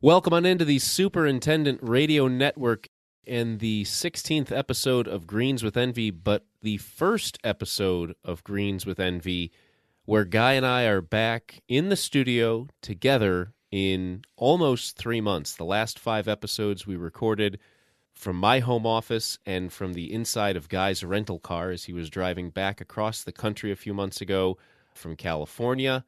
Welcome on into the Superintendent Radio Network and the 16th episode of Greens with Envy, but the first episode of Greens with Envy, where Guy and I are back in the studio together in almost three months. The last five episodes we recorded from my home office and from the inside of Guy's rental car as he was driving back across the country a few months ago from California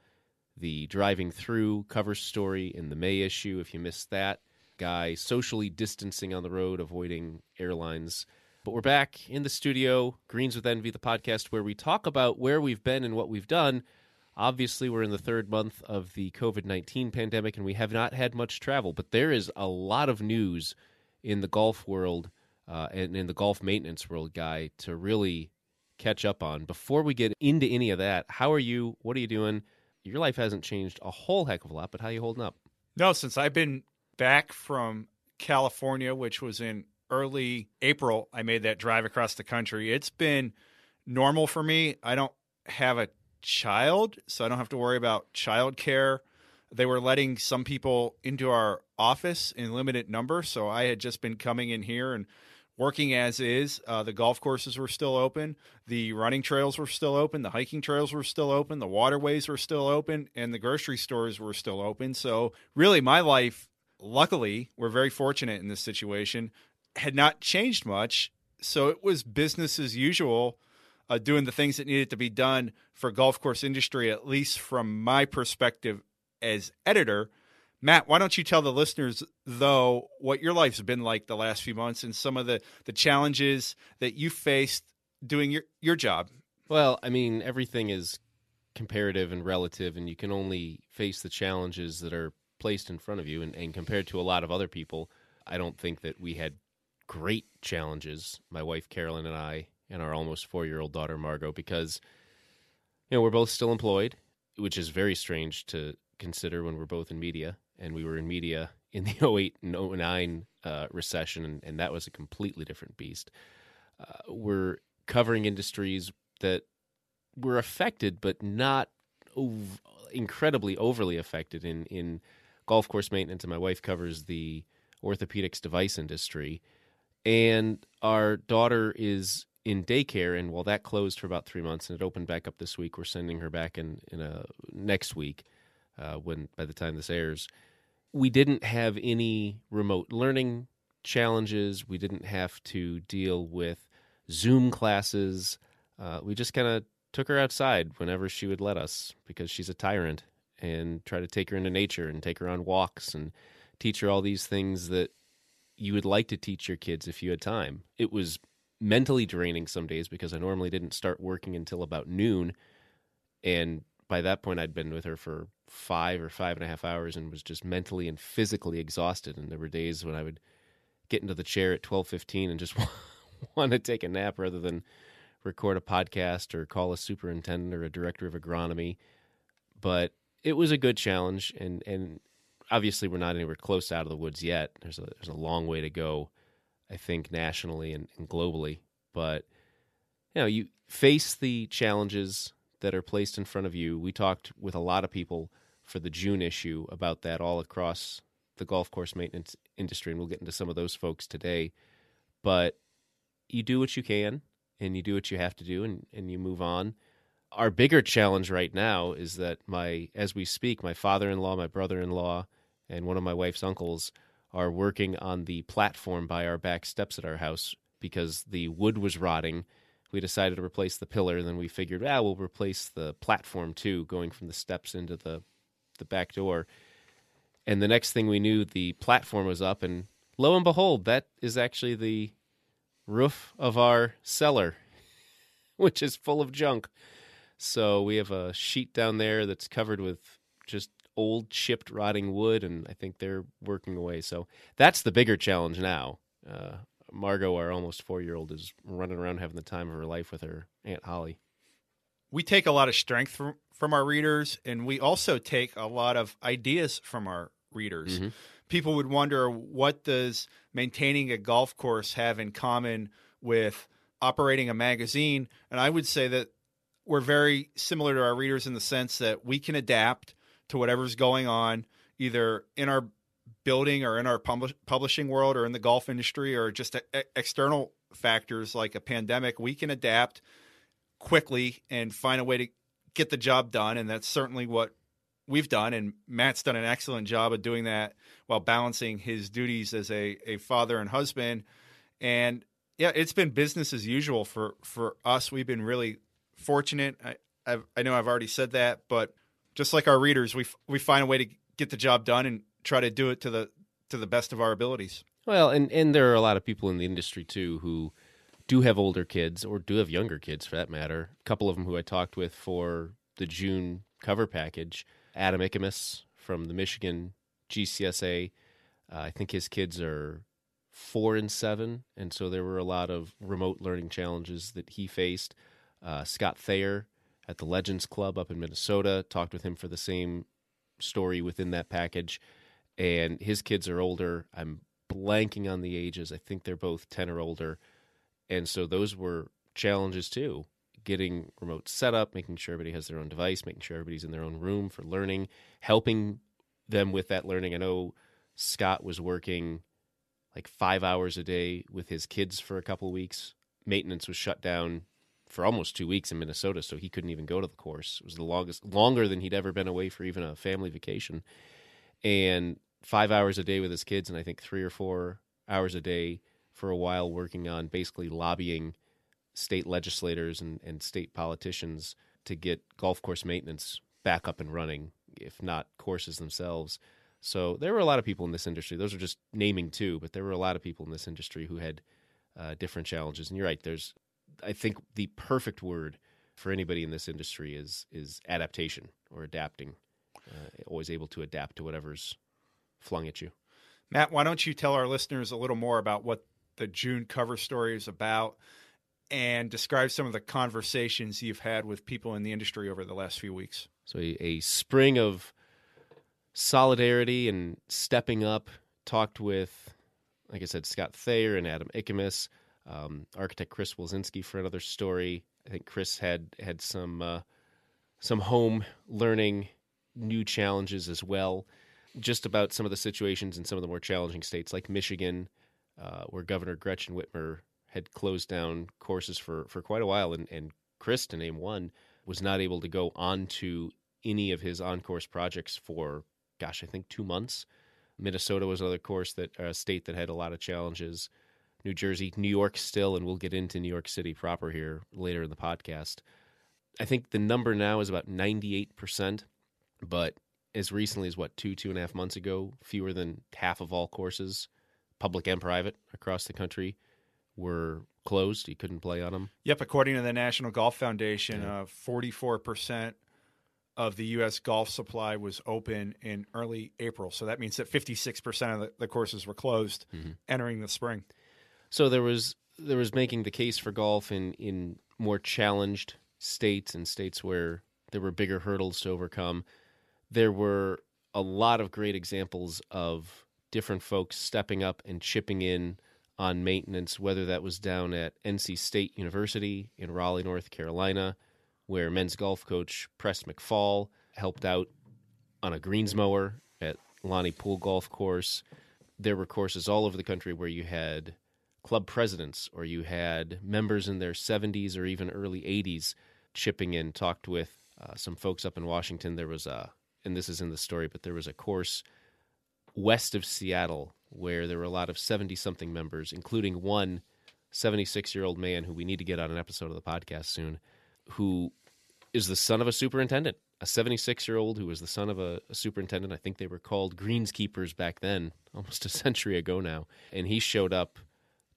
the driving through cover story in the May issue. If you missed that, guy socially distancing on the road, avoiding airlines. But we're back in the studio, Greens with Envy, the podcast where we talk about where we've been and what we've done. Obviously, we're in the third month of the COVID 19 pandemic and we have not had much travel, but there is a lot of news in the golf world uh, and in the golf maintenance world, Guy, to really catch up on. Before we get into any of that, how are you? What are you doing? your life hasn't changed a whole heck of a lot, but how are you holding up? No, since I've been back from California, which was in early April, I made that drive across the country. It's been normal for me. I don't have a child, so I don't have to worry about childcare. They were letting some people into our office in limited number, so I had just been coming in here and working as is. Uh, the golf courses were still open, the running trails were still open, the hiking trails were still open, the waterways were still open, and the grocery stores were still open. So, really, my life, luckily, we're very fortunate in this situation, had not changed much. So, it was business as usual. Uh, doing the things that needed to be done for golf course industry, at least from my perspective as editor. Matt, why don't you tell the listeners, though, what your life's been like the last few months and some of the, the challenges that you faced doing your, your job? Well, I mean, everything is comparative and relative, and you can only face the challenges that are placed in front of you. And, and compared to a lot of other people, I don't think that we had great challenges, my wife Carolyn and I, and our almost four year old daughter Margot, because, you know, we're both still employed, which is very strange to consider when we're both in media and we were in media in the 08 and 09 uh, recession, and, and, that was a completely different beast. Uh, we're covering industries that were affected, but not ov- incredibly overly affected in, in golf course maintenance. And my wife covers the orthopedics device industry. And our daughter is in daycare, and while that closed for about three months and it opened back up this week, we're sending her back in, in a next week uh, when by the time this airs we didn't have any remote learning challenges. We didn't have to deal with Zoom classes. Uh, we just kind of took her outside whenever she would let us because she's a tyrant and try to take her into nature and take her on walks and teach her all these things that you would like to teach your kids if you had time. It was mentally draining some days because I normally didn't start working until about noon. And by that point, I'd been with her for five or five and a half hours and was just mentally and physically exhausted. And there were days when I would get into the chair at twelve fifteen and just want to take a nap rather than record a podcast or call a superintendent or a director of agronomy. But it was a good challenge, and and obviously we're not anywhere close out of the woods yet. There's a there's a long way to go, I think nationally and, and globally. But you know, you face the challenges that are placed in front of you. We talked with a lot of people for the June issue about that all across the golf course maintenance industry, and we'll get into some of those folks today. But you do what you can, and you do what you have to do, and, and you move on. Our bigger challenge right now is that my, as we speak, my father-in-law, my brother-in-law, and one of my wife's uncles are working on the platform by our back steps at our house because the wood was rotting we decided to replace the pillar. And then we figured, ah, we'll replace the platform too, going from the steps into the the back door. And the next thing we knew, the platform was up, and lo and behold, that is actually the roof of our cellar, which is full of junk. So we have a sheet down there that's covered with just old chipped rotting wood and i think they're working away so that's the bigger challenge now uh, Margot, our almost four year old, is running around having the time of her life with her Aunt Holly. We take a lot of strength from, from our readers, and we also take a lot of ideas from our readers. Mhm. People would wonder what does maintaining a golf course have in common with operating a magazine? And I would say that we're very similar to our readers in the sense that we can adapt to whatever's going on, either in our building or in our publish- publishing world or in the golf industry or just e- external factors like a pandemic. We can adapt quickly and find a way to get the job done. And that's certainly what we've done. And Matt's done an excellent job of doing that while balancing his duties as a, a father and husband. And yeah, it's been business as usual for, for us. We've been really fortunate. I, I've, I know I've already said that, but just like our readers, we, f- we find a way to get the job done and try to do it to the, to the best of our abilities. Well, and and there are a lot of people in the industry too who do have older kids or do have younger kids for that matter. A couple of them who I talked with for the June cover package, Adam Ikamas from the Michigan GCSA. Uh, I think his kids are four and seven, and so there were a lot of remote learning challenges that he faced. Uh, Scott Thayer at the Legends Club up in Minnesota talked with him for the same story within that package, and his kids are older. I'm blanking on the ages. I think they're both 10 or older. And so those were challenges too. Getting remote setup, making sure everybody has their own device, making sure everybody's in their own room for learning, helping them with that learning. I know Scott was working like five hours a day with his kids for a couple weeks. Maintenance was shut down for almost two weeks in Minnesota, so he couldn't even go to the course. It was the longest, longer than he'd ever been away for even a family vacation. And five hours a day with his kids, and I think three or four hours a day for a while working on basically lobbying state legislators and, and state politicians to get golf course maintenance back up and running, if not courses themselves. So there were a lot of people in this industry. Those are just naming two, but there were a lot of people in this industry who had uh, different challenges. And you're right. There's, I think, the perfect word for anybody in this industry is is adaptation or adapting. Uh, always able to adapt to whatever's flung at you. Matt, why don't you tell our listeners a little more about what the June cover story is about and describe some of the conversations you've had with people in the industry over the last few weeks? So a, a spring of solidarity and stepping up. Talked with, like I said, Scott Thayer and Adam Ikamas, um, architect Chris Wilczynski for another story. I think Chris had had some uh, some home learning new challenges as well. Just about some of the situations in some of the more challenging states, like Michigan, uh, where Governor Gretchen Whitmer had closed down courses for, for quite a while, and, and Chris, to name one, was not able to go on to any of his on course projects for, gosh, I think two months. Minnesota was another course that uh, state that had a lot of challenges. New Jersey, New York still, and we'll get into New York City proper here later in the podcast. I think the number now is about 98%, but as recently as what, two, two and a half months ago, fewer than half of all courses, public and private, across the country were closed. You couldn't play on them. Yep, according to the National Golf Foundation, Yeah. uh, 44% of the U.S. golf supply was open in early April. So that means that 56% of the, the courses were closed Mhm. entering the spring. So there was there was making the case for golf in in more challenged states and states where there were bigger hurdles to overcome. There were a lot of great examples of different folks stepping up and chipping in on maintenance, whether that was down at NC State University in Raleigh, North Carolina, where men's golf coach Press McPhaul helped out on a greens mower at Lonnie Poole Golf Course. There were courses all over the country where you had club presidents or you had members in their 70s or even early 80s chipping in. Talked with uh, some folks up in Washington. There was a, and this is in the story, but there was a course west of Seattle where there were a lot of 70 something members, including one 76 year old man who we need to get on an episode of the podcast soon, who is the son of a superintendent. A 76 year old who was the son of a, a superintendent. I think they were called greenskeepers back then, almost a century ago now. And he showed up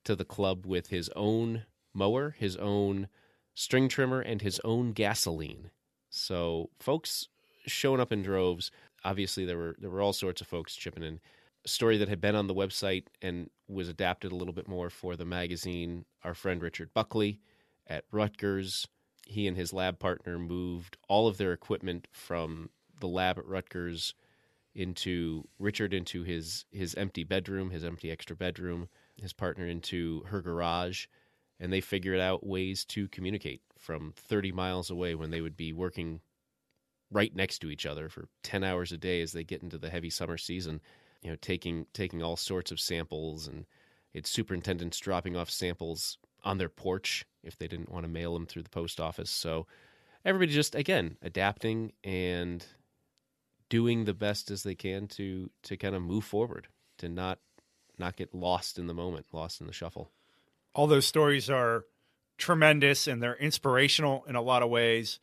to the club with his own mower, his own string trimmer, and his own gasoline. So folks showing up in droves. Obviously, there were there were all sorts of folks chipping in. A story that had been on the website and was adapted a little bit more for the magazine. Our friend Richard Buckley at Rutgers, he and his lab partner moved all of their equipment from the lab at Rutgers into Richard into his his empty bedroom, his empty extra bedroom, his partner into her garage, and they figured out ways to communicate from 30 miles away when they would be working right next to each other for 10 hours a day as they get into the heavy summer season, you know, taking taking all sorts of samples and it's superintendents dropping off samples on their porch if they didn't want to mail them through the post office. So everybody just again adapting and doing the best as they can to to kind of move forward, to not not get lost in the moment, lost in the shuffle. All those stories are tremendous and they're inspirational in a lot of ways.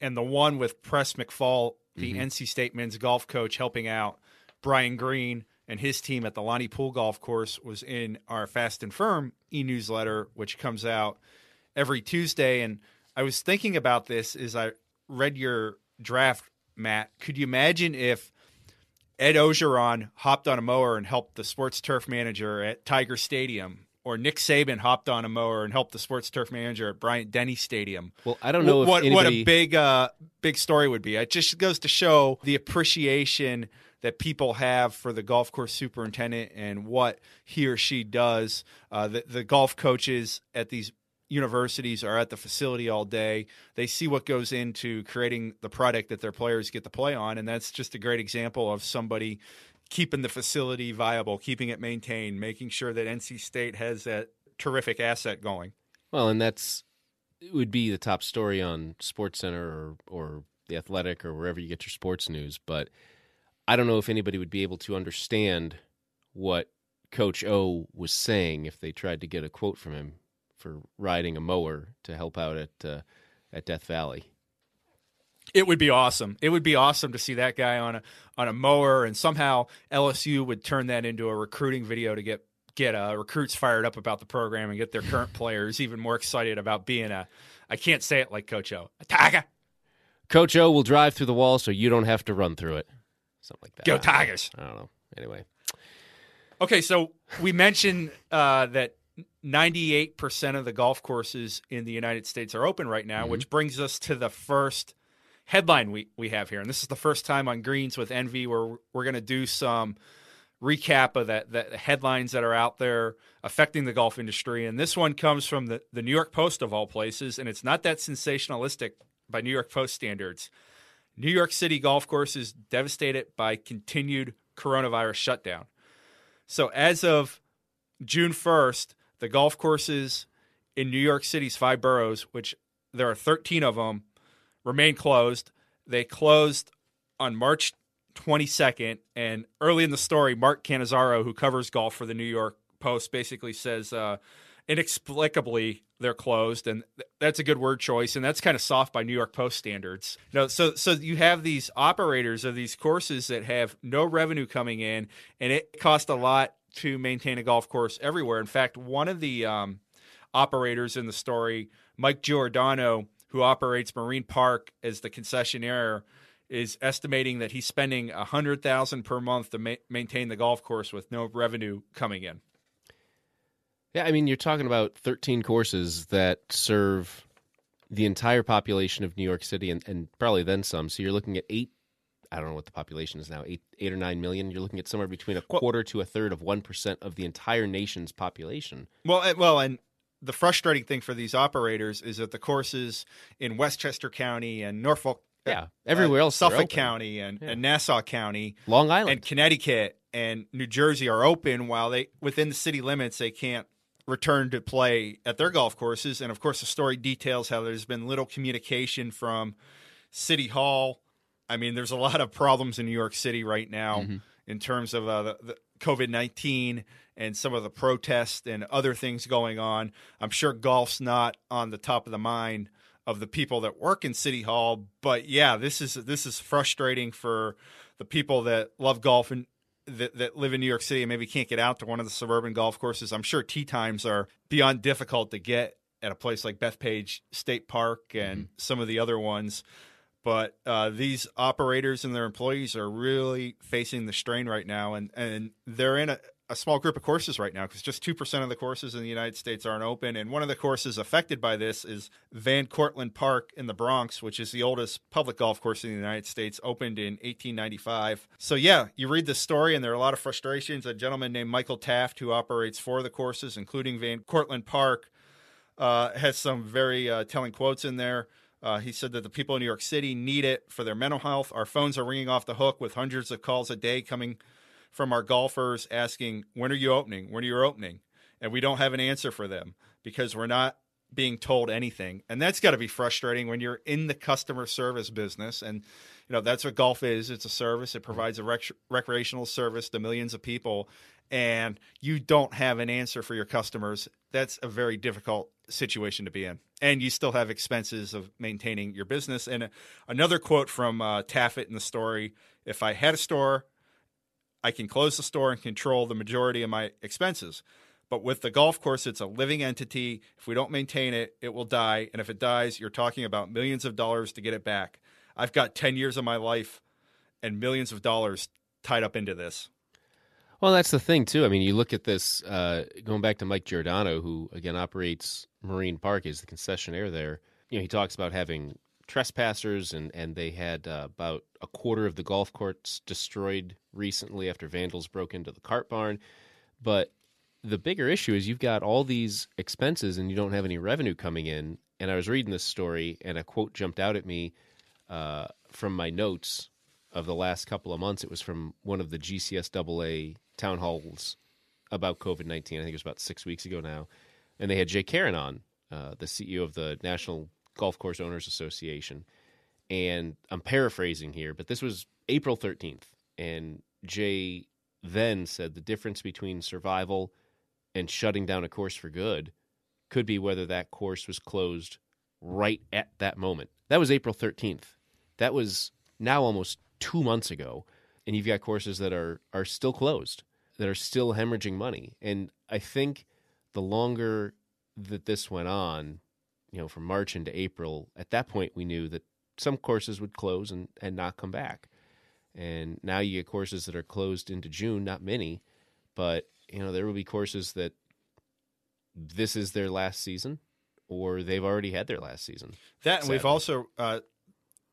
And the one with Press McPhaul, the Mhm. NC State men's golf coach, helping out Brian Green and his team at the Lonnie Poole Golf Course was in our Fast and Firm e newsletter, which comes out every Tuesday. And I was thinking about this as I read your draft, Matt. Could you imagine if Ed Orgeron hopped on a mower and helped the sports turf manager at Tiger Stadium, or Nick Saban hopped on a mower and helped the sports turf manager at Bryant Denny Stadium. Well, I don't know if what anybody what a big uh, big story would be. It just goes to show the appreciation that people have for the golf course superintendent and what he or she does. Uh, the, the golf coaches at these universities are at the facility all day. They see what goes into creating the product that their players get to play on, and that's just a great example of somebody keeping the facility viable, keeping it maintained, making sure that NC State has that terrific asset going. Well, and that's it would be the top story on SportsCenter or or the Athletic or wherever you get your sports news, but I don't know if anybody would be able to understand what Coach O was saying if they tried to get a quote from him for riding a mower to help out at uh, at Death Valley. It would be awesome. It would be awesome to see that guy on a on a mower, and somehow LSU would turn that into a recruiting video to get get uh, recruits fired up about the program and get their current players even more excited about being a. I can't say it like Coach O. A tiger. Coach O will drive through the wall so you don't have to run through it. Something like that. Go I don't know. Tigers. I don't know. Anyway, Okay, so we mentioned uh, that 98% of the golf courses in the United States are open right now, mm-hmm. which brings us to the first headline we, we have here. And this is the first time on Greens with Envy where we're going to do some recap of that, the headlines that are out there affecting the golf industry. And this one comes from the, the New York Post, of all places, and it's not that sensationalistic by New York Post standards. New York City golf courses devastated by continued coronavirus shutdown. So as of June 1st, the golf courses in New York City's five boroughs, which there are 13 of them, remain closed. They closed on March 22nd. And early in the story, Mark Cannizzaro, who covers golf for the New York Post, basically says uh, inexplicably they're closed. And th- that's a good word choice. And that's kind of soft by New York Post standards. No, so, so you have these operators of these courses that have no revenue coming in, and it costs a lot to maintain a golf course everywhere. In fact, one of the um, operators in the story, Mike Giordano, who operates Marine Park as the concessionaire, is estimating that he's spending a hundred thousand per month to ma- maintain the golf course with no revenue coming in. Yeah, I mean, you're talking about 13 courses that serve the entire population of New York City and, and probably then some. So you're looking at eight. I don't know what the population is now, eight, eight or nine million. You're looking at somewhere between a Well- quarter to a third of one percent of the entire nation's population. Well, uh, well, and the frustrating thing for these operators is that the courses in Westchester County and Norfolk, uh, Yeah, everywhere else Suffolk. County and, Yeah. and Nassau County, Long Island. and Connecticut and New Jersey are open while they within the city limits they can't return to play at their golf courses and of course the story details how there's been little communication from city hall i mean there's a lot of problems in new york city right now Mhm. in terms of uh, the, the covid-19 and some of the protests and other things going on i'm sure golf's not on the top of the mind of the people that work in city hall but yeah this is this is frustrating for the people that love golf and that, that live in New York City and maybe can't get out to one of the suburban golf courses. I'm sure tee times are beyond difficult to get at a place like Bethpage State Park and some of the other ones. But uh, these operators and their employees are really facing the strain right now, and, and they're in a, a small group of courses right now because just 2% of the courses in the United States aren't open. And one of the courses affected by this is Van Cortlandt Park in the Bronx, which is the oldest public golf course in the United States, opened in 1895. So, yeah, you read this story, and there are a lot of frustrations. A gentleman named Michael Taft, who operates four of the courses, including Van Cortlandt Park, uh, has some very uh, telling quotes in there. Uh, he said that the people in New York City need it for their mental health. Our phones are ringing off the hook with hundreds of calls a day coming from our golfers asking, when are you opening? When are you opening? And we don't have an answer for them because we're not being told anything. And that's got to be frustrating when you're in the customer service business. And, you know, that's what golf is it's a service, it provides a rec- recreational service to millions of people. And you don't have an answer for your customers. That's a very difficult situation to be in. And you still have expenses of maintaining your business. And another quote from uh, Taffet in the story if I had a store, I can close the store and control the majority of my expenses. But with the golf course, it's a living entity. If we don't maintain it, it will die. And if it dies, you're talking about millions of dollars to get it back. I've got 10 years of my life and millions of dollars tied up into this. Well, that's the thing, too. I mean, you look at this, uh, going back to Mike Giordano, who, again, operates Marine Park, is the concessionaire there. You know, he talks about having trespassers, and, and they had uh, about a quarter of the golf courts destroyed recently after vandals broke into the cart barn. But the bigger issue is you've got all these expenses and you don't have any revenue coming in. And I was reading this story, and a quote jumped out at me uh, from my notes of the last couple of months. It was from one of the GCSAA town halls about COVID 19. I think it was about six weeks ago now. And they had Jay Karen on, uh, the CEO of the National Golf Course Owners Association. And I'm paraphrasing here, but this was April 13th. And Jay then said the difference between survival and shutting down a course for good could be whether that course was closed right at that moment. That was April 13th. That was now almost two months ago. And you've got courses that are, are still closed, that are still hemorrhaging money. And I think the longer that this went on, you know, from March into April, at that point we knew that some courses would close and, and not come back. And now you get courses that are closed into June, not many, but you know, there will be courses that this is their last season or they've already had their last season. That and we've also uh,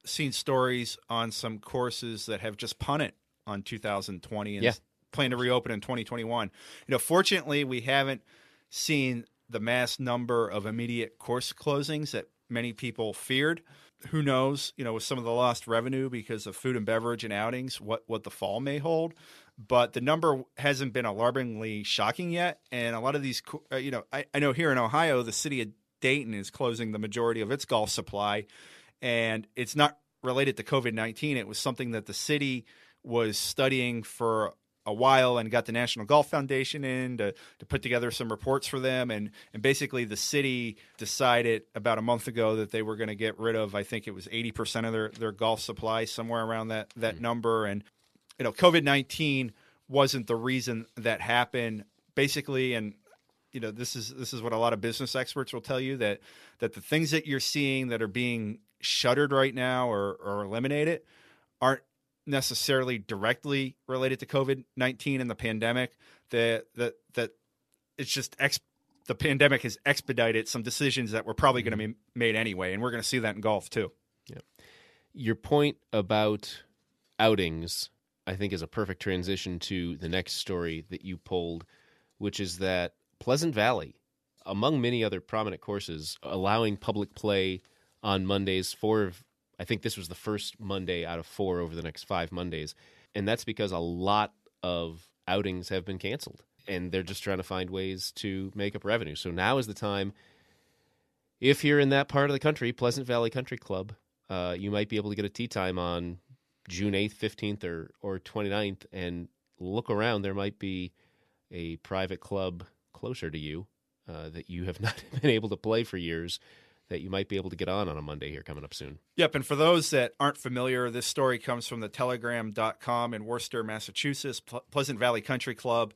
seen stories on some courses that have just punted on 2020 and yeah. plan to reopen in 2021. You know, fortunately, we haven't seen the mass number of immediate course closings that many people feared. Who knows, you know, with some of the lost revenue because of food and beverage and outings, what, what the fall may hold. But the number hasn't been alarmingly shocking yet. And a lot of these, uh, you know, I, I know here in Ohio, the city of Dayton is closing the majority of its golf supply. And it's not related to COVID 19. It was something that the city was studying for a while and got the National Golf Foundation in to, to put together some reports for them. And, and basically, the city decided about a month ago that they were going to get rid of, I think it was 80% of their, their golf supply, somewhere around that, that mm-hmm. number. And, you know, COVID 19 wasn't the reason that happened. Basically, and you know this is this is what a lot of business experts will tell you that that the things that you're seeing that are being shuttered right now or, or eliminated aren't necessarily directly related to COVID nineteen and the pandemic. That that that it's just ex- the pandemic has expedited some decisions that were probably going to mm-hmm. be made anyway, and we're going to see that in golf too. Yeah, your point about outings, I think, is a perfect transition to the next story that you pulled, which is that Pleasant Valley, among many other prominent courses, allowing public play on Mondays. Four of I think this was the first Monday out of four over the next five Mondays. And that's because a lot of outings have been canceled and they're just trying to find ways to make up revenue. So now is the time. If you're in that part of the country, Pleasant Valley Country Club, uh, you might be able to get a tee time on June 8th, 15th, or, or 29th and look around. There might be a private club closer to you uh, that you have not been able to play for years that you might be able to get on on a Monday here coming up soon. Yep. And for those that aren't familiar, this story comes from the telegram.com in Worcester, Massachusetts. Pleasant Valley Country Club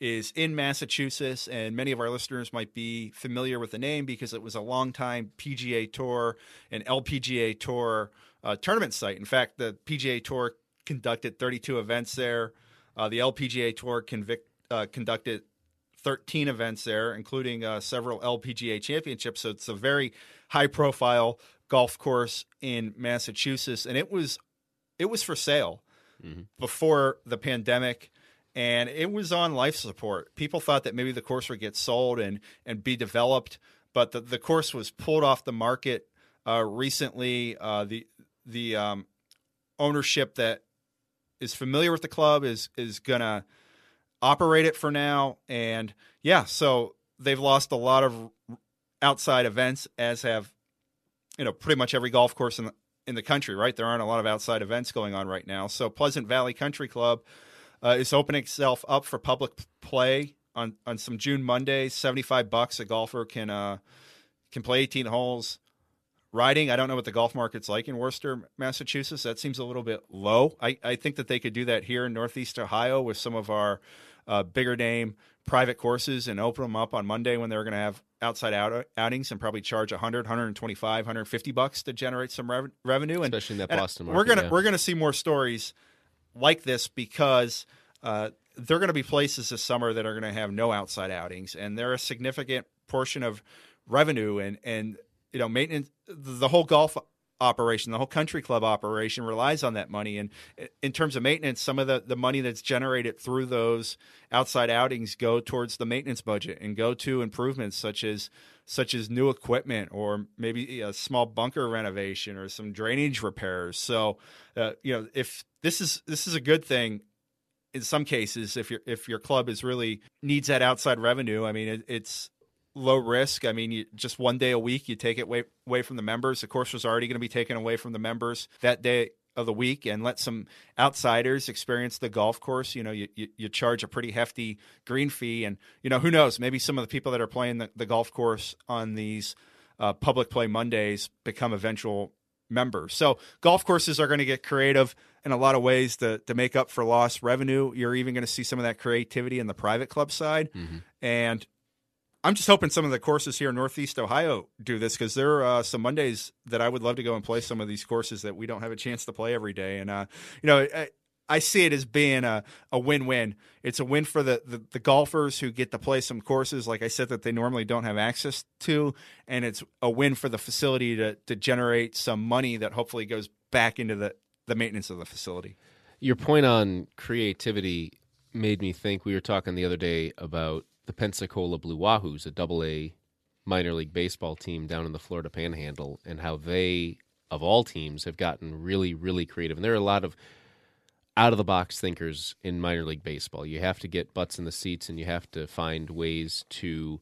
is in Massachusetts, and many of our listeners might be familiar with the name because it was a long-time PGA Tour and LPGA Tour uh, tournament site. In fact, the PGA Tour conducted 32 events there. Uh, the LPGA Tour uh, conducted 13 events there, including uh, several LPGA championships. So it's a very high profile golf course in Massachusetts, and it was it was for sale Mhm. before the pandemic. And it was on life support. People thought that maybe the course would get sold and, and be developed, but the, the course was pulled off the market uh, recently. Uh, the the um, ownership that is familiar with the club is is gonna operate it for now, and yeah, so they've lost a lot of outside events, as have you know pretty much every golf course in the in the country. Right, there aren't a lot of outside events going on right now. So Pleasant Valley Country Club uh, is opening itself up for public play on on some June Mondays. Seventy five bucks a golfer can uh, can play eighteen holes riding. I don't know what the golf market's like in Worcester, Massachusetts. That seems a little bit low. I, I think that they could do that here in Northeast Ohio with some of our uh, bigger name private courses and open them up on Monday when they're going to have outside out- outings and probably charge 100, 125, 150 bucks to generate some rev- revenue. And, especially in that Boston we're gonna yeah. we're gonna see more stories like this because uh, there are going to be places this summer that are going to have no outside outings, and they're a significant portion of revenue and and you know maintenance. The whole golf operation, the whole country club operation relies on that money. And in terms of maintenance, some of the, the money that's generated through those outside outings go towards the maintenance budget and go to improvements such as such as new equipment or maybe a small bunker renovation or some drainage repairs. So, uh, you know, if this is this is a good thing in some cases if your if your club is really needs that outside revenue. I mean, it, it's low risk. I mean, you, just one day a week, you take it away, away from the members. The course was already going to be taken away from the members that day of the week and let some outsiders experience the golf course. You know, you, you, you, charge a pretty hefty green fee. And, you know, who knows? Maybe some of the people that are playing the, the golf course on these uh, public play Mondays become eventual members. So golf courses are going to get creative in a lot of ways to, to make up for lost revenue. You're even going to see some of that creativity in the private club side. Mm-hmm. And I'm just hoping some of the courses here in Northeast Ohio do this because there are uh, some Mondays that I would love to go and play some of these courses that we don't have a chance to play every day. And, uh, you know, I, I, see it as being a, a win win. It's a win for the, the, the, golfers who get to play some courses, like I said, that they normally don't have access to. And it's a win for the facility to, to generate some money that hopefully goes back into the, the maintenance of the facility. Your point on creativity made me think we were talking the other day about the Pensacola Blue Wahoos, a double A minor league baseball team down in the Florida Panhandle, and how they, of all teams, have gotten really, really creative. And there are a lot of out of the box thinkers in minor league baseball. You have to get butts in the seats and you have to find ways to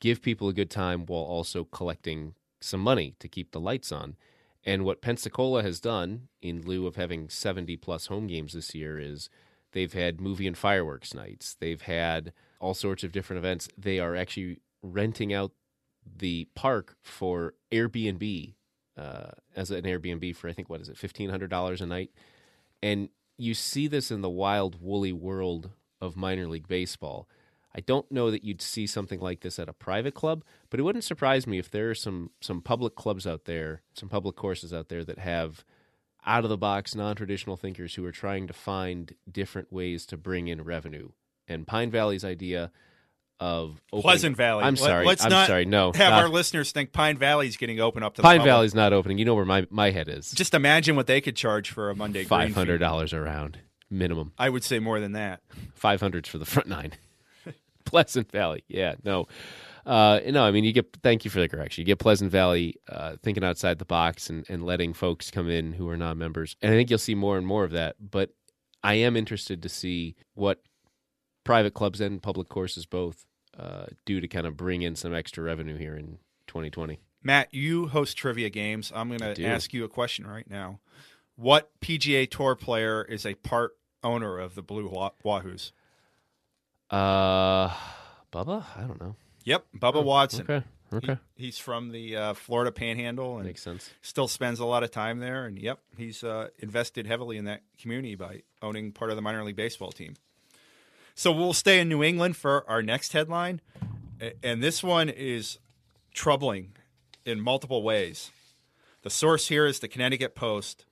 give people a good time while also collecting some money to keep the lights on. And what Pensacola has done, in lieu of having 70 plus home games this year, is they've had movie and fireworks nights. They've had all sorts of different events. They are actually renting out the park for Airbnb uh, as an Airbnb for I think what is it fifteen hundred dollars a night, and you see this in the wild woolly world of minor league baseball. I don't know that you'd see something like this at a private club, but it wouldn't surprise me if there are some some public clubs out there, some public courses out there that have out of the box non traditional thinkers who are trying to find different ways to bring in revenue and Pine Valley's idea of opening, Pleasant Valley. I'm sorry. Let's I'm not sorry. No, have not- our listeners think Pine Valley's getting open up to the Pine public. Valley's not opening. You know where my, my head is. Just imagine what they could charge for a Monday Five hundred dollars around minimum. I would say more than that. Five hundreds for the front nine. Pleasant Valley. Yeah. No. Uh, no, I mean you get. Thank you for the correction. You get Pleasant Valley uh, thinking outside the box and, and letting folks come in who are non-members, and I think you'll see more and more of that. But I am interested to see what private clubs and public courses both uh, do to kind of bring in some extra revenue here in 2020. Matt, you host trivia games. I'm going to ask you a question right now. What PGA Tour player is a part owner of the Blue Wa- Wahoos? Uh, Bubba, I don't know. Yep, Bubba Watson. Okay. Okay. He- he's from the uh, Florida Panhandle and Makes sense. still spends a lot of time there. And yep, he's uh, invested heavily in that community by owning part of the minor league baseball team. So we'll stay in New England for our next headline, and this one is troubling in multiple ways. The source here is the Connecticut Post,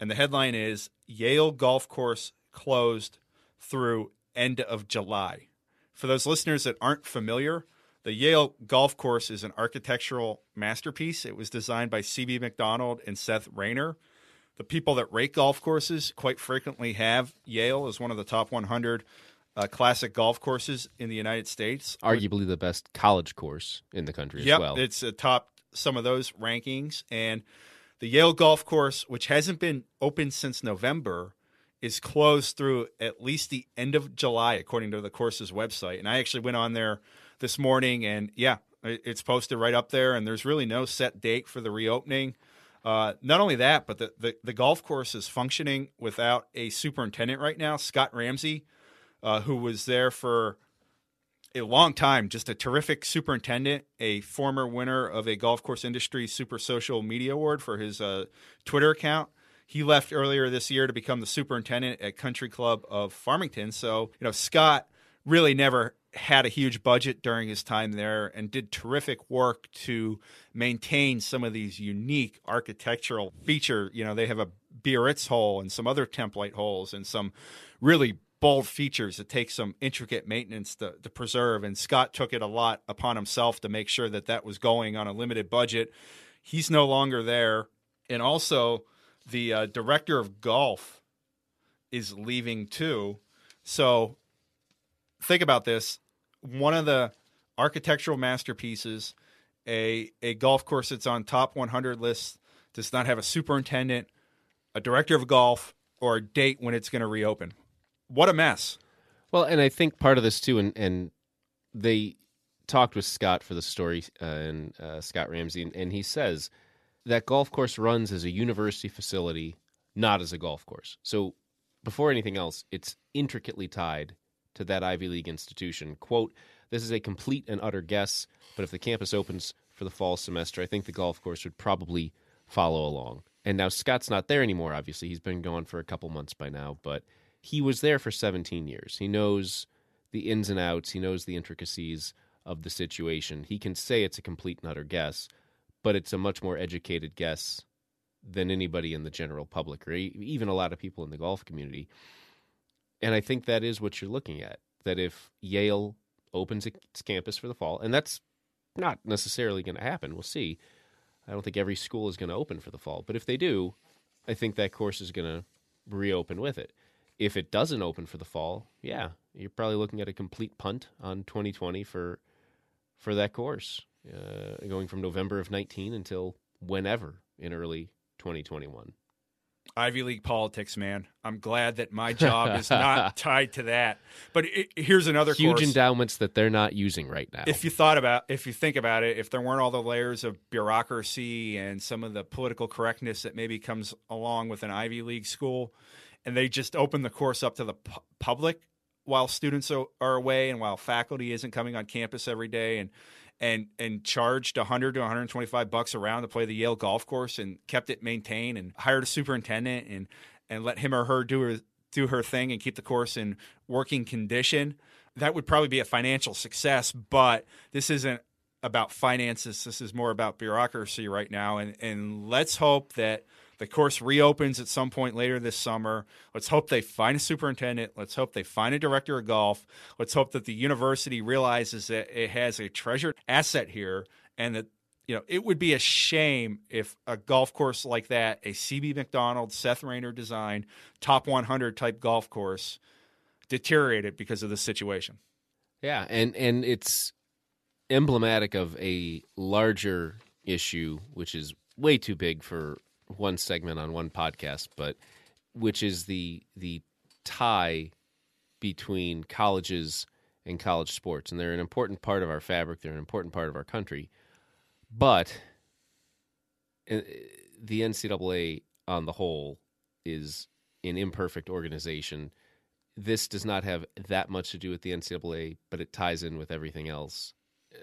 and the headline is Yale Golf Course closed through end of July. For those listeners that aren't familiar, the Yale Golf Course is an architectural masterpiece. It was designed by C.B. Macdonald and Seth Rayner. The people that rate golf courses quite frequently have Yale as one of the top 100 uh, classic golf courses in the United States. Arguably the best college course in the country yep, as well. it's atop some of those rankings. And the Yale Golf Course, which hasn't been open since November, is closed through at least the end of July, according to the course's website. And I actually went on there this morning, and yeah, it's posted right up there. And there's really no set date for the reopening. Uh, not only that, but the, the, the, golf course is functioning without a superintendent right now. Scott Ramsey, uh, who was there for a long time, just a terrific superintendent, a former winner of a golf course industry super social media award for his uh, Twitter account. He left earlier this year to become the superintendent at Country Club of Farmington. So, you know, Scott really never had a huge budget during his time there and did terrific work to maintain some of these unique architectural feature. You know, they have a Biarritz hole and some other template holes and some really bold features that take some intricate maintenance to, to preserve. And Scott took it a lot upon himself to make sure that that was going on a limited budget. He's no longer there. And also, the uh, director of golf is leaving too. So think about this. One of the architectural masterpieces, a a golf course that's on top 100 lists, does not have a superintendent, a director of golf, or a date when it's going to reopen. What a mess. Well, and I think part of this too, and and they talked with Scott for the story uh, and uh, Scott Ramsay, and, and he says that golf course runs as a university facility, not as a golf course. So before anything else, it's intricately tied to that Ivy League institution. Quote, this is a complete and utter guess, but if the campus opens for the fall semester, I think the golf course would probably follow along. And now Scott's not there anymore, obviously. He's been gone for a couple months by now, but he was there for 17 years. He knows the ins and outs, he knows the intricacies of the situation. He can say it's a complete and utter guess, but it's a much more educated guess than anybody in the general public or even a lot of people in the golf community. And I think that is what you're looking at. That if Yale opens its campus for the fall, and that's not necessarily going to happen, we'll see. I don't think every school is going to open for the fall, but if they do, I think that course is going to reopen with it. If it doesn't open for the fall, yeah, you're probably looking at a complete punt on 2020 for for that course, uh, going from November of 19 until whenever in early 2021. Ivy League politics, man. I'm glad that my job is not tied to that. But it, here's another huge course. endowments that they're not using right now. If you thought about, if you think about it, if there weren't all the layers of bureaucracy and some of the political correctness that maybe comes along with an Ivy League school, and they just open the course up to the pu- public while students are, away and while faculty isn't coming on campus every day, and and and charged 100 to 125 bucks around to play the Yale golf course and kept it maintained and hired a superintendent and and let him or her do her do her thing and keep the course in working condition that would probably be a financial success but this isn't about finances. This is more about bureaucracy right now and and let's hope that the course reopens at some point later this summer. Let's hope they find a superintendent. Let's hope they find a director of golf. Let's hope that the university realizes that it has a treasured asset here and that you know, it would be a shame if a golf course like that, a CB Macdonald, Seth Rayner design, top 100 type golf course, deteriorated because of the situation. Yeah, and and it's emblematic of a larger issue, which is way too big for one segment on one podcast, but which is the the tie between colleges and college sports, and they're an important part of our fabric. They're an important part of our country, but uh, the NCAA on the whole is an imperfect organization. This does not have that much to do with the NCAA, but it ties in with everything else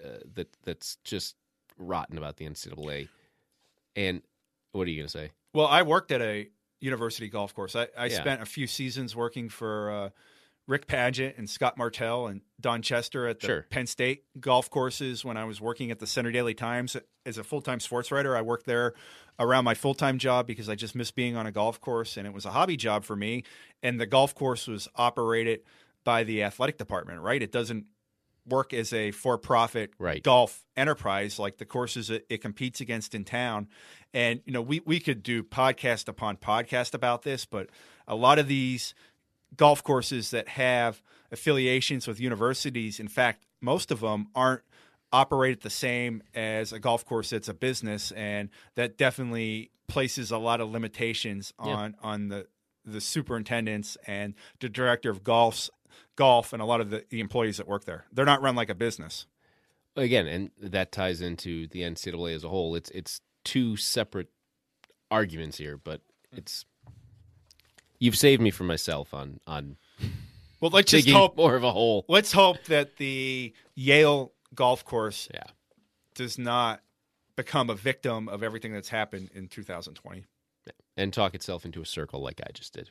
uh, that that's just rotten about the NCAA. And what are you going to say? Well, I worked at a university golf course. I, I yeah. spent a few seasons working for uh, Rick Padgett and Scott Martell and Don Chester at the sure. Penn State golf courses when I was working at the Centre Daily Times as a full time sports writer. I worked there around my full time job because I just missed being on a golf course and it was a hobby job for me. And the golf course was operated by the athletic department, right? It doesn't work as a for-profit Right. golf enterprise like the courses it, it competes against in town. And you know, we we could do podcast upon podcast about this, but a lot of these golf courses that have affiliations with universities, in fact, most of them aren't operated the same as a golf course that's a business, and that definitely places a lot of limitations Yeah. on on the the superintendents and the director of golf's golf and a lot of the, the employees that work there. They're not run like a business. again, and that ties into the NCAA as a whole. It's it's two separate arguments here, but it's you've saved me from myself on on Well, let's just hope. more of a hole. Let's hope that the Yale golf course Yeah. does not become a victim of everything that's happened in 2020. and talk itself into a circle like I just did.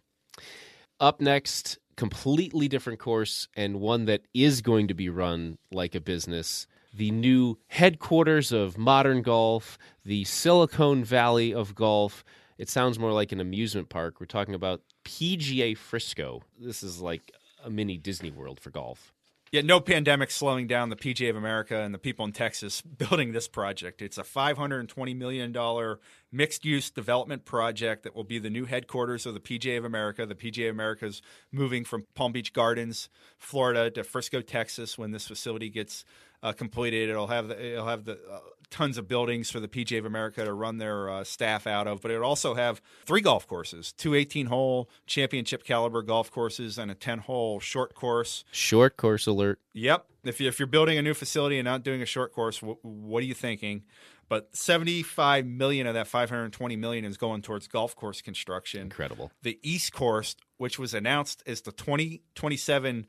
Up next, completely different course and one that is going to be run like a business. The new headquarters of modern golf, the Silicon Valley of golf. It sounds more like an amusement park. We're talking about PGA Frisco. This is like a mini Disney World for golf. Yet no pandemic slowing down the PGA of America and the people in Texas building this project. It's a $520 million mixed use development project that will be the new headquarters of the PGA of America. The PGA of America is moving from Palm Beach Gardens, Florida, to Frisco, Texas when this facility gets uh, completed. It'll have the, it'll have the uh, tons of buildings for the PGA of America to run their uh, staff out of, but it'll also have three golf courses two 18 hole championship caliber golf courses and a 10 hole short course. Short course alert. Yep. If, you, if you're building a new facility and not doing a short course, wh- what are you thinking? But 75 million of that 520 million is going towards golf course construction. Incredible. The East Course, which was announced as the 2027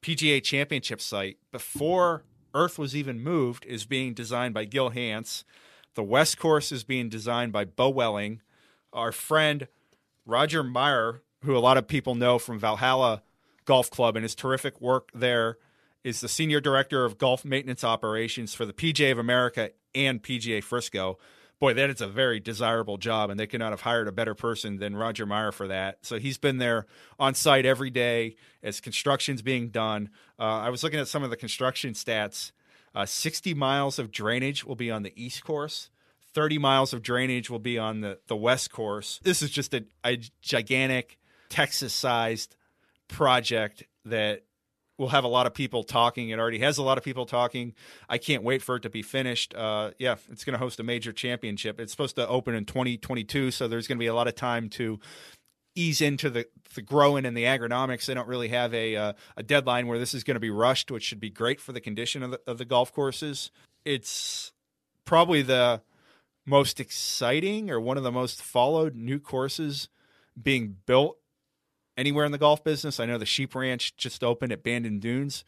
PGA Championship site before Earth was even moved, is being designed by Gil Hanse. The West Course is being designed by Beau Welling. Our friend Roger Meyer, who a lot of people know from Valhalla Golf Club and his terrific work there, is the senior director of golf maintenance operations for the PGA of America and PGA Frisco. Boy, that is a very desirable job, and they could not have hired a better person than Roger Meyer for that. So he's been there on site every day as construction's being done. Uh, I was looking at some of the construction stats. Uh, 60 miles of drainage will be on the East Course. 30 miles of drainage will be on the, the West Course. This is just a, a gigantic Texas sized project that will have a lot of people talking. It already has a lot of people talking. I can't wait for it to be finished. Uh, yeah, it's going to host a major championship. It's supposed to open in 2022, so there's going to be a lot of time to ease into the, the growing and the agronomics. They don't really have a uh, a deadline where this is going to be rushed, which should be great for the condition of the, of the golf courses. It's probably the most exciting or one of the most followed new courses being built anywhere in the golf business. I know the Sheep Ranch just opened at Bandon Dunes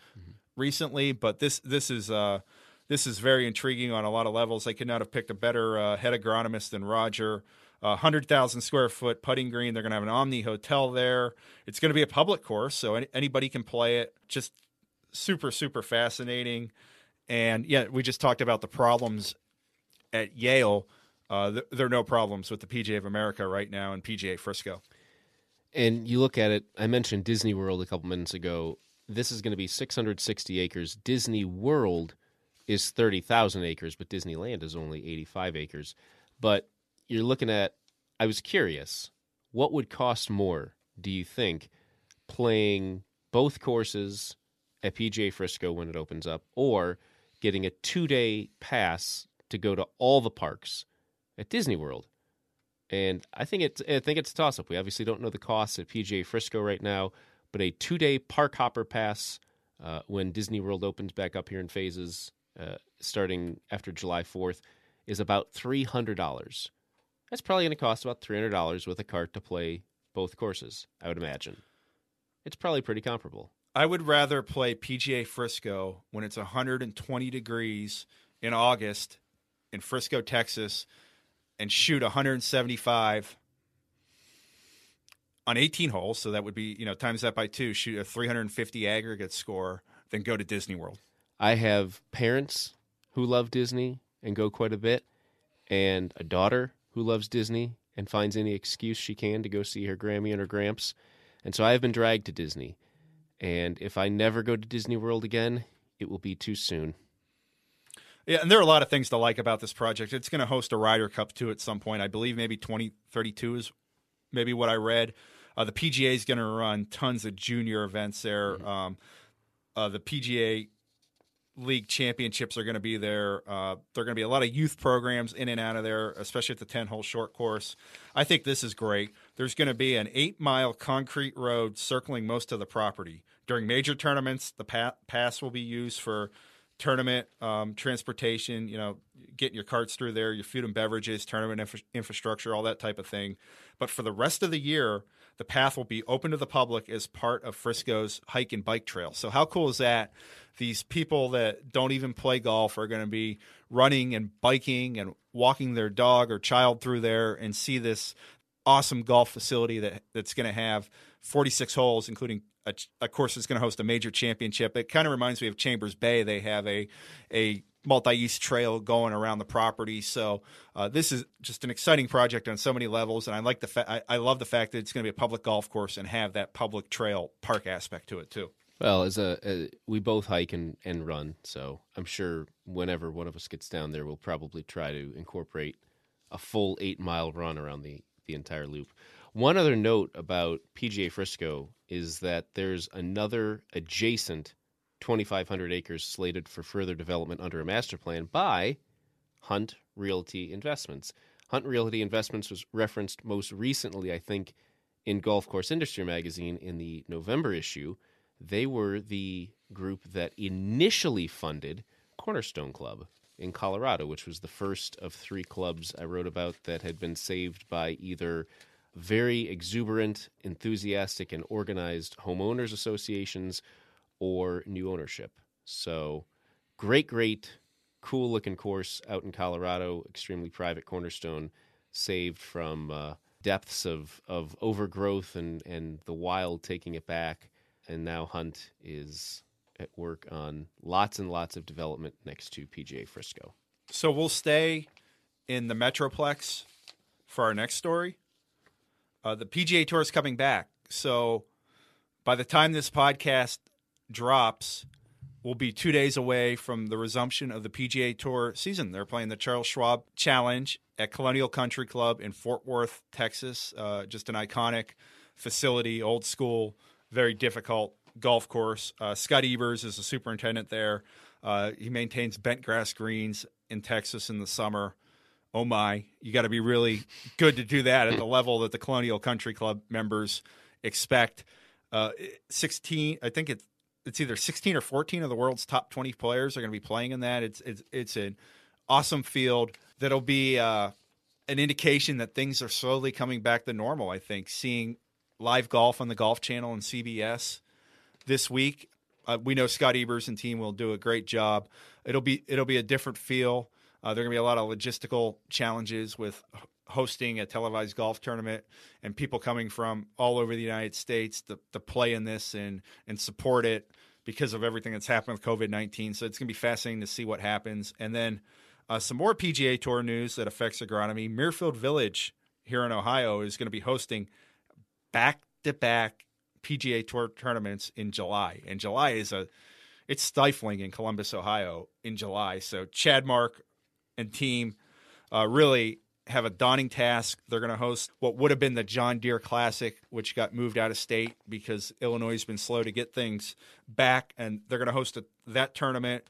recently, but this this is uh, this is very intriguing on a lot of levels. They could not have picked a better uh, head agronomist than Roger. A hundred thousand square foot putting green. They're going to have an Omni hotel there. It's going to be a public course, so any, anybody can play it. Just super super fascinating. And yeah, we just talked about the problems at Yale. Uh, th- there are no problems with the PGA of America right now and PGA Frisco. And you look at it, I mentioned Disney World a couple minutes ago. This is going to be 660 acres. Disney World is 30,000 acres, but Disneyland is only 85 acres. But you're looking at, I was curious, what would cost more, do you think, playing both courses at PGA Frisco when it opens up, or getting a two day pass to go to all the parks at Disney World? And I think it's I think it's a toss up. We obviously don't know the costs at PGA Frisco right now, but a two day park hopper pass uh, when Disney World opens back up here in phases, uh, starting after July fourth, is about three hundred dollars. That's probably going to cost about three hundred dollars with a cart to play both courses. I would imagine. It's probably pretty comparable. I would rather play PGA Frisco when it's 120 degrees in August in Frisco, Texas, and shoot 175 on 18 holes. So that would be, you know, times that by two, shoot a 350 aggregate score, then go to Disney World. I have parents who love Disney and go quite a bit, and a daughter who loves Disney and finds any excuse she can to go see her Grammy and her Gramps. And so I have been dragged to Disney. And if I never go to Disney World again, it will be too soon. Yeah, and there are a lot of things to like about this project. It's going to host a Ryder Cup too at some point. I believe maybe 2032 is maybe what I read. Uh, the PGA is going to run tons of junior events there. Mm-hmm. Um, uh, the PGA League championships are going to be there. Uh, there are going to be a lot of youth programs in and out of there, especially at the 10 hole short course. I think this is great. There's going to be an eight mile concrete road circling most of the property. During major tournaments, the pa- pass will be used for tournament um, transportation, you know, getting your carts through there, your food and beverages, tournament infra- infrastructure, all that type of thing. But for the rest of the year, the path will be open to the public as part of Frisco's hike and bike trail. So how cool is that? These people that don't even play golf are going to be running and biking and walking their dog or child through there and see this awesome golf facility that that's going to have 46 holes, including a, a course that's going to host a major championship. It kind of reminds me of Chambers Bay. They have a a multi-use trail going around the property. So uh, this is just an exciting project on so many levels, and I like the fa- I, I love the fact that it's going to be a public golf course and have that public trail park aspect to it too. Well, as a, a, we both hike and, and run, so I'm sure whenever one of us gets down there, we'll probably try to incorporate a full eight mile run around the the entire loop. One other note about PGA Frisco is that there's another adjacent 2,500 acres slated for further development under a master plan by Hunt Realty Investments. Hunt Realty Investments was referenced most recently, I think, in Golf Course Industry Magazine in the November issue. They were the group that initially funded Cornerstone Club in Colorado, which was the first of three clubs I wrote about that had been saved by either very exuberant, enthusiastic, and organized homeowners associations or new ownership. So, great, great, cool looking course out in Colorado, extremely private cornerstone, saved from uh, depths of, of overgrowth and, and the wild taking it back. And now Hunt is at work on lots and lots of development next to PGA Frisco. So we'll stay in the Metroplex for our next story. Uh, the PGA Tour is coming back. So by the time this podcast drops, we'll be two days away from the resumption of the PGA Tour season. They're playing the Charles Schwab Challenge at Colonial Country Club in Fort Worth, Texas. Uh, just an iconic facility, old school, very difficult golf course. Uh, Scott Ebers is the superintendent there. Uh, he maintains bent grass greens in Texas in the summer. Oh my, you got to be really good to do that at the level that the Colonial Country Club members expect. Uh, 16, I think it's it's either 16 or 14 of the world's top 20 players are going to be playing in that. It's it's it's an awesome field that'll be uh, an indication that things are slowly coming back to normal. I think seeing live golf on the Golf Channel and CBS this week. Uh, we know Scott Ebers and team will do a great job. It'll be it'll be a different feel. Uh, there are going to be a lot of logistical challenges with hosting a televised golf tournament and people coming from all over the United States to, to play in this and and support it because of everything that's happened with COVID nineteen. So it's going to be fascinating to see what happens. And then uh, some more PGA Tour news that affects agronomy. Muirfield Village here in Ohio is going to be hosting back to back PGA Tour tournaments in July, and July is a it's stifling in Columbus, Ohio, in July. So Chad Mark and team uh, really have a daunting task. They're going to host what would have been the John Deere Classic, which got moved out of state because Illinois has been slow to get things back, and they're going to host a, that tournament.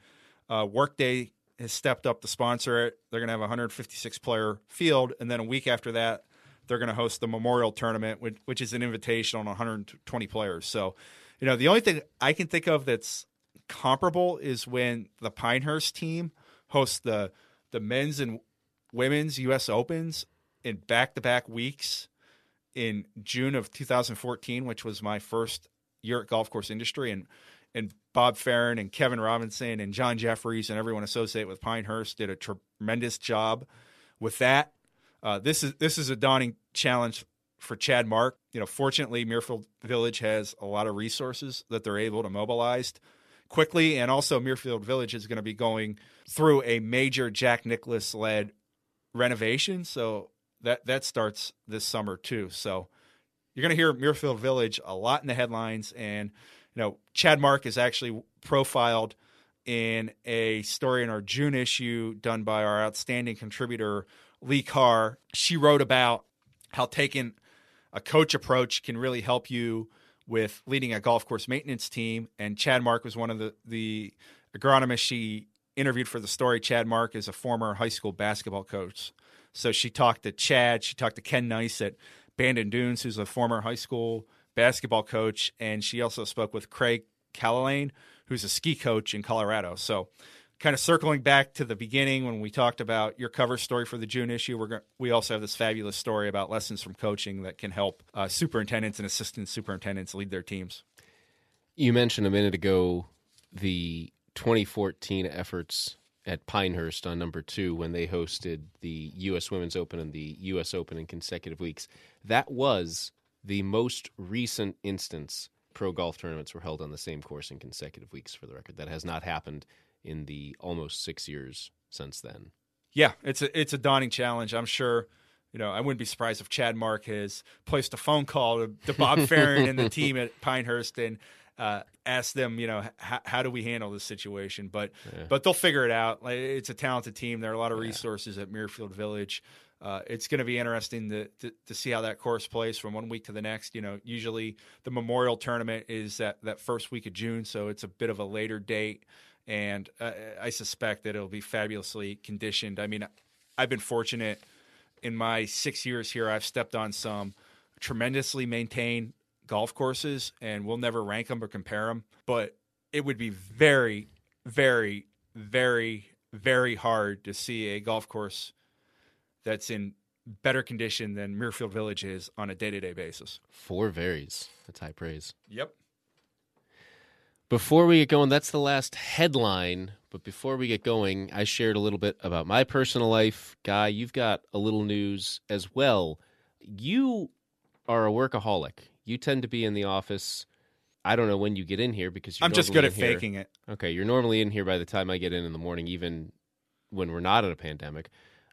Uh, Workday has stepped up to sponsor it. They're going to have a 156 player field, and then a week after that, they're going to host the Memorial Tournament, which, which is an invitation on 120 players. So, you know, the only thing I can think of that's comparable is when the Pinehurst team hosts the the men's and women's U.S. Opens in back to back weeks in June of 2014, which was my first year at Golf Course Industry, and and Bob Farren and Kevin Robinson and John Jeffries and everyone associated with Pinehurst did a tremendous job with that. Uh, this is this is a daunting challenge for Chad Mark. You know, fortunately, Muirfield Village has a lot of resources that they're able to mobilize quickly, and also Muirfield Village is going to be going through a major Jack Nicklaus led renovation, so that that starts this summer too. So you're going to hear Muirfield Village a lot in the headlines, and you know, Chad Mark is actually profiled in a story in our June issue done by our outstanding contributor Lee Carr. She wrote about how taking a coach approach can really help you with leading a golf course maintenance team. And Chad Mark was one of the the agronomists she interviewed for the story. Chad Mark is a former high school basketball coach. So she talked to Chad, she talked to Ken Nice at Bandon Dunes, who's a former high school basketball coach, and she also spoke with Craig Callahan, who's a ski coach in Colorado. So kind of circling back to the beginning when we talked about your cover story for the June issue, we're going we also have this fabulous story about lessons from coaching that can help uh, superintendents and assistant superintendents lead their teams. You mentioned a minute ago the 2014 efforts at Pinehurst on number two when they hosted the U.S. Women's Open and the U.S. Open in consecutive weeks. That was the most recent instance pro golf tournaments were held on the same course in consecutive weeks, for the record. That has not happened in the almost six years since then. Yeah, it's a it's a daunting challenge. I'm sure. You know, I wouldn't be surprised if Chad Mark has placed a phone call to, to Bob Farren and the team at Pinehurst and uh, asked them, you know, how, how do we handle this situation? But yeah. but they'll figure it out. Like, it's a talented team. There are a lot of resources yeah. at Muirfield Village. Uh, it's going to be interesting to, to, to see how that course plays from one week to the next. You know, usually the Memorial Tournament is that that first week of June, so it's a bit of a later date and uh, I suspect that it'll be fabulously conditioned. I mean, I've been fortunate in my six years here. I've stepped on some tremendously maintained golf courses, and we'll never rank them or compare them. But it would be very, very, very, very hard to see a golf course that's in better condition than Muirfield Village is on a day to day basis. Four varies. That's high praise. Yep. Before we get going, that's the last headline. But before we get going, I shared a little bit about my personal life. Guy, you've got a little news as well. You are a workaholic. You tend to be in the office. I don't know when you get in here because I'm just good at faking it. Okay, you're normally in here by the time I get in in the morning, even when we're not in a pandemic.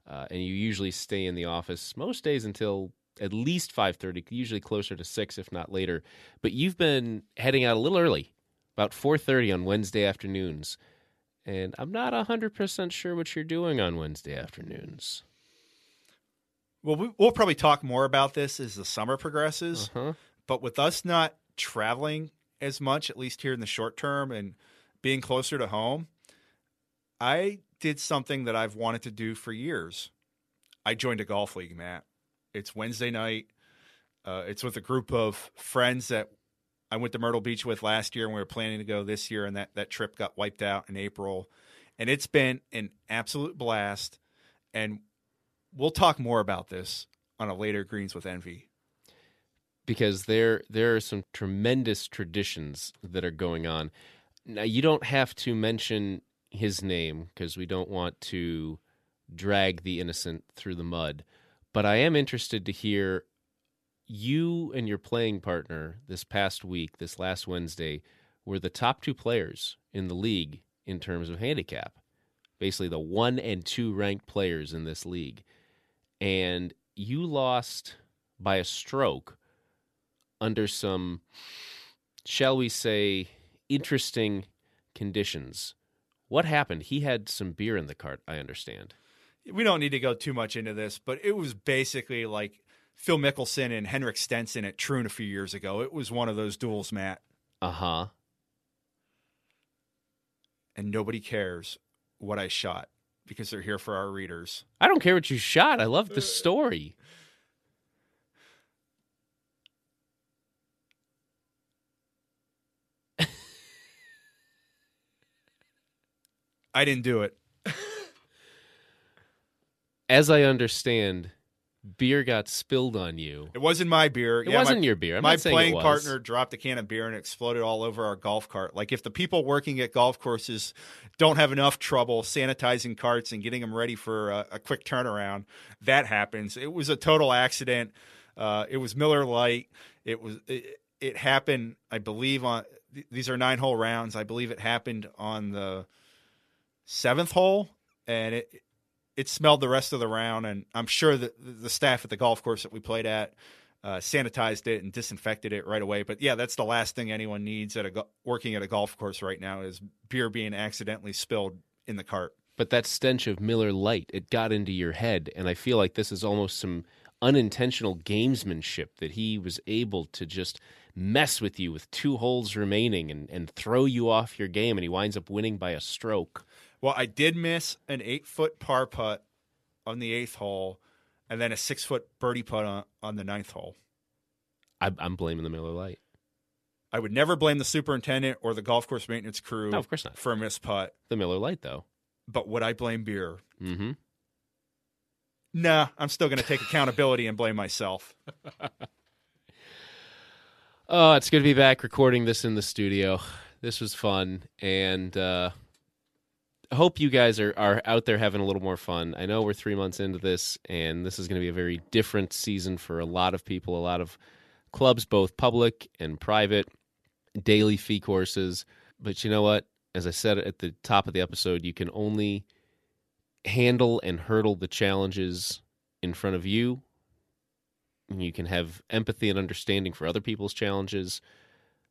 Uh, and you usually stay in the office most days until at least 5.30 usually closer to 6 if not later but you've been heading out a little early about 4:30 on Wednesday afternoons. And I'm not 100% sure what you're doing on Wednesday afternoons. Well, we'll probably talk more about this as the summer progresses. Uh-huh. But with us not traveling as much, at least here in the short term, and being closer to home, I did something that I've wanted to do for years. I joined a golf league, Matt. It's Wednesday night. Uh, it's with a group of friends that I went to Myrtle Beach with last year, and we were planning to go this year, and that that trip got wiped out in April. And it's been an absolute blast. And we'll talk more about this on a later Greens with Envy because there there are some tremendous traditions that are going on. Now you don't have to mention his name because we don't want to drag the innocent through the mud, but I am interested to hear you and your playing partner this past week, this last Wednesday, were the top two players in the league in terms of handicap. Basically, the one and two ranked players in this league. And you lost by a stroke under some, shall we say, interesting conditions. What happened? He had some beer in the cart, I understand. We don't need to go too much into this, but it was basically like Phil Mickelson and Henrik Stenson at Troon a few years ago. It was one of those duels, Matt. Uh huh. And nobody cares what I shot because they're here for our readers. I don't care what you shot. I love the story. I didn't do it. As I understand, beer got spilled on you. It wasn't my beer. It yeah, wasn't my, your beer. I'm my playing partner dropped a can of beer and exploded all over our golf cart. Like if the people working at golf courses don't have enough trouble sanitizing carts and getting them ready for a, a quick turnaround, that happens. It was a total accident. Uh, it was Miller Lite. It was it, it happened. I believe on these are nine hole rounds. I believe it happened on the seventh hole, and it it smelled the rest of the round, and I'm sure that the staff at the golf course that we played at uh, sanitized it and disinfected it right away. But yeah, that's the last thing anyone needs at a working at a golf course right now is beer being accidentally spilled in the cart. But that stench of Miller Lite, it got into your head, and I feel like this is almost some unintentional gamesmanship that he was able to just mess with you with two holes remaining and, and throw you off your game, and he winds up winning by a stroke. Well, I did miss an eight foot par putt on the eighth hole, and then a six foot birdie putt on, on the ninth hole. I, I'm blaming the Miller Lite. I would never blame the superintendent or the golf course maintenance crew No, of course not. for a missed putt, The Miller Lite, though. but would I blame beer? Mm-hmm. Nah, I'm still going to take accountability and blame myself. Oh, it's good to be back recording this in the studio. This was fun, and uh, hope you guys are, are out there having a little more fun. I know we're three months into this, and this is going to be a very different season for a lot of people, a lot of clubs, both public and private, daily fee courses. But you know what? As I said at the top of the episode, you can only handle and hurdle the challenges in front of you you can have empathy and understanding for other people's challenges,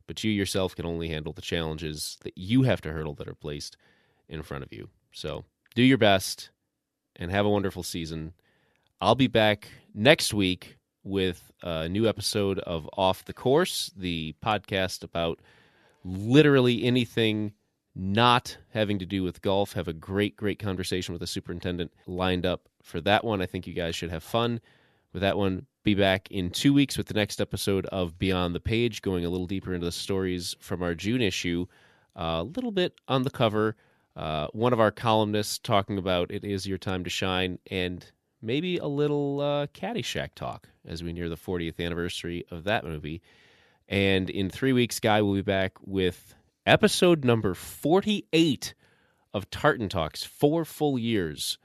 but you yourself can only handle the challenges that you have to hurdle that are placed in front of you. So do your best and have a wonderful season. I'll be back next week with a new episode of Off the Course, the podcast about literally anything not having to do with golf. Have a great, great conversation with the superintendent lined up for that one. I think you guys should have fun with that one. Be back in two weeks with the next episode of Beyond the Page, going a little deeper into the stories from our June issue. A little bit on the cover. Uh, one of our columnists talking about it is your time to shine, and maybe a little uh, Caddyshack talk as we near the 40th anniversary of that movie. And in three weeks, Guy will be back with episode number 48 of Tartan Talks, four full years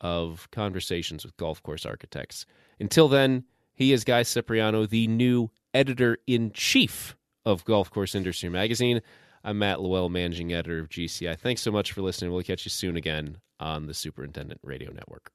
of conversations with golf course architects. Until then, he is Guy Cipriano, the new editor in chief of Golf Course Industry Magazine. I'm Matt LaWell, managing editor of GCI. Thanks so much for listening. We'll catch you soon again on the Superintendent Radio Network.